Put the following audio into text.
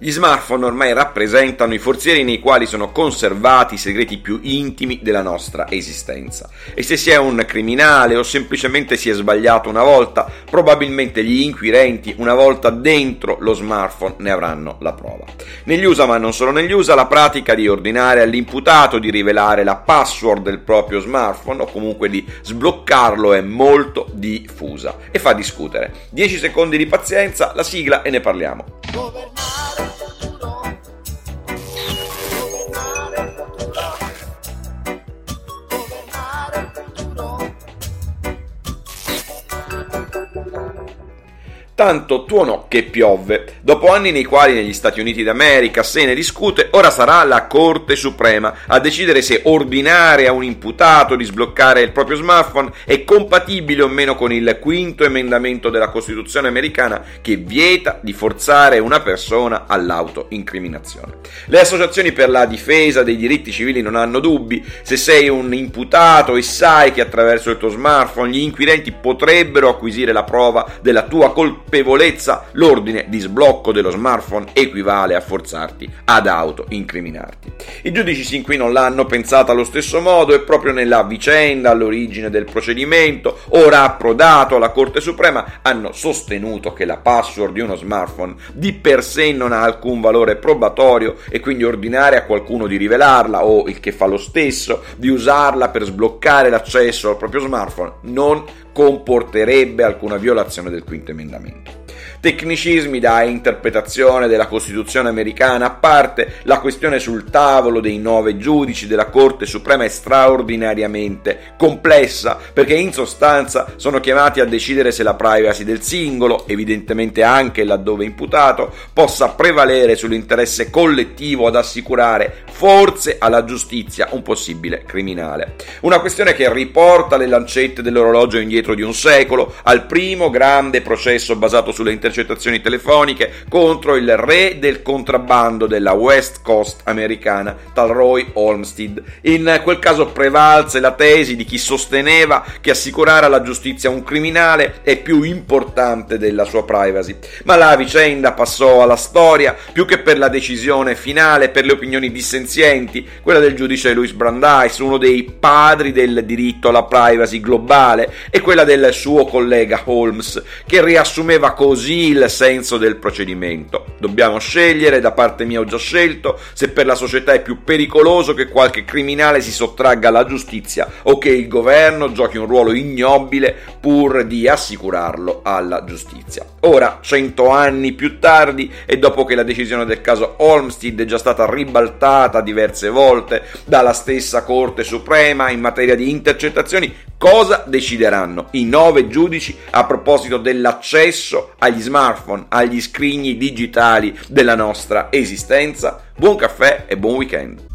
Gli smartphone ormai rappresentano i forzieri nei quali sono conservati i segreti più intimi della nostra esistenza. E se si è un criminale o semplicemente si è sbagliato una volta, probabilmente gli inquirenti, una volta dentro lo smartphone, ne avranno la prova. Negli USA, ma non solo negli USA, la pratica di ordinare all'imputato di rivelare la password del proprio smartphone o comunque di sbloccarlo è molto diffusa e fa discutere. 10 secondi di pazienza, la sigla e ne parliamo. Tanto tuonò che piovve. Dopo anni nei quali negli Stati Uniti d'America se ne discute, ora sarà la Corte Suprema a decidere se ordinare a un imputato di sbloccare il proprio smartphone è compatibile o meno con il quinto emendamento della Costituzione americana che vieta di forzare una persona all'autoincriminazione. Le associazioni per la difesa dei diritti civili non hanno dubbi. Se sei un imputato e sai che attraverso il tuo smartphone gli inquirenti potrebbero acquisire la prova della tua colpa consapevolezza, l'ordine di sblocco dello smartphone equivale a forzarti ad auto-incriminarti. I giudici sin qui non l'hanno pensata allo stesso modo e proprio nella vicenda all'origine del procedimento, ora approdato alla Corte Suprema, hanno sostenuto che la password di uno smartphone di per sé non ha alcun valore probatorio e quindi ordinare a qualcuno di rivelarla o il che fa lo stesso di usarla per sbloccare l'accesso al proprio smartphone non comporterebbe alcuna violazione del quinto emendamento. Tecnicismi da interpretazione della Costituzione americana a parte, la questione sul tavolo dei nove giudici della Corte Suprema è straordinariamente complessa perché in sostanza sono chiamati a decidere se la privacy del singolo, evidentemente anche laddove imputato, possa prevalere sull'interesse collettivo ad assicurare forse alla giustizia un possibile criminale. Una questione che riporta le lancette dell'orologio indietro di un secolo al primo grande processo basato sulle intercettazioni telefoniche contro il re del contrabbando della West Coast americana, tal Roy Olmsted. In quel caso prevalse la tesi di chi sosteneva che assicurare alla giustizia un criminale è più importante della sua privacy. Ma la vicenda passò alla storia più che per la decisione finale, per le opinioni dissenzienti, quella del giudice Louis Brandeis, uno dei padri del diritto alla privacy globale, e quella del suo collega Holmes, che riassumeva così il senso del procedimento. Dobbiamo scegliere, da parte mia ho già scelto, se per la società è più pericoloso che qualche criminale si sottragga alla giustizia o che il governo giochi un ruolo ignobile pur di assicurarlo alla giustizia. Ora, cento anni più tardi e dopo che la decisione del caso Olmsted è già stata ribaltata diverse volte dalla stessa Corte Suprema in materia di intercettazioni, cosa decideranno i nove giudici a proposito dell'accesso agli smartphone, agli scrigni digitali della nostra esistenza. Buon caffè e buon weekend.